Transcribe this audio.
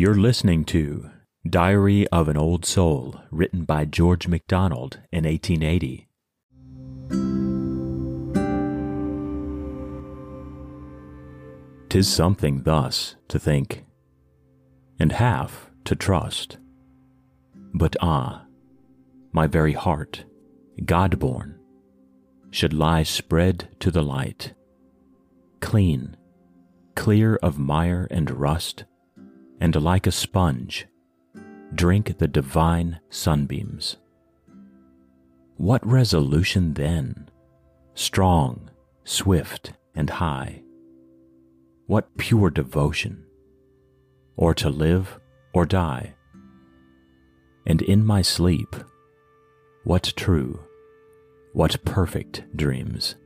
You're listening to Diary of an Old Soul, written by George MacDonald in 1880. Tis something thus to think, and half to trust. But ah, my very heart, God born, should lie spread to the light, clean, clear of mire and rust, and like a sponge, drink the divine sunbeams. What resolution then, strong, swift, and high? What pure devotion, or to live or die? And in my sleep, what true, what perfect dreams?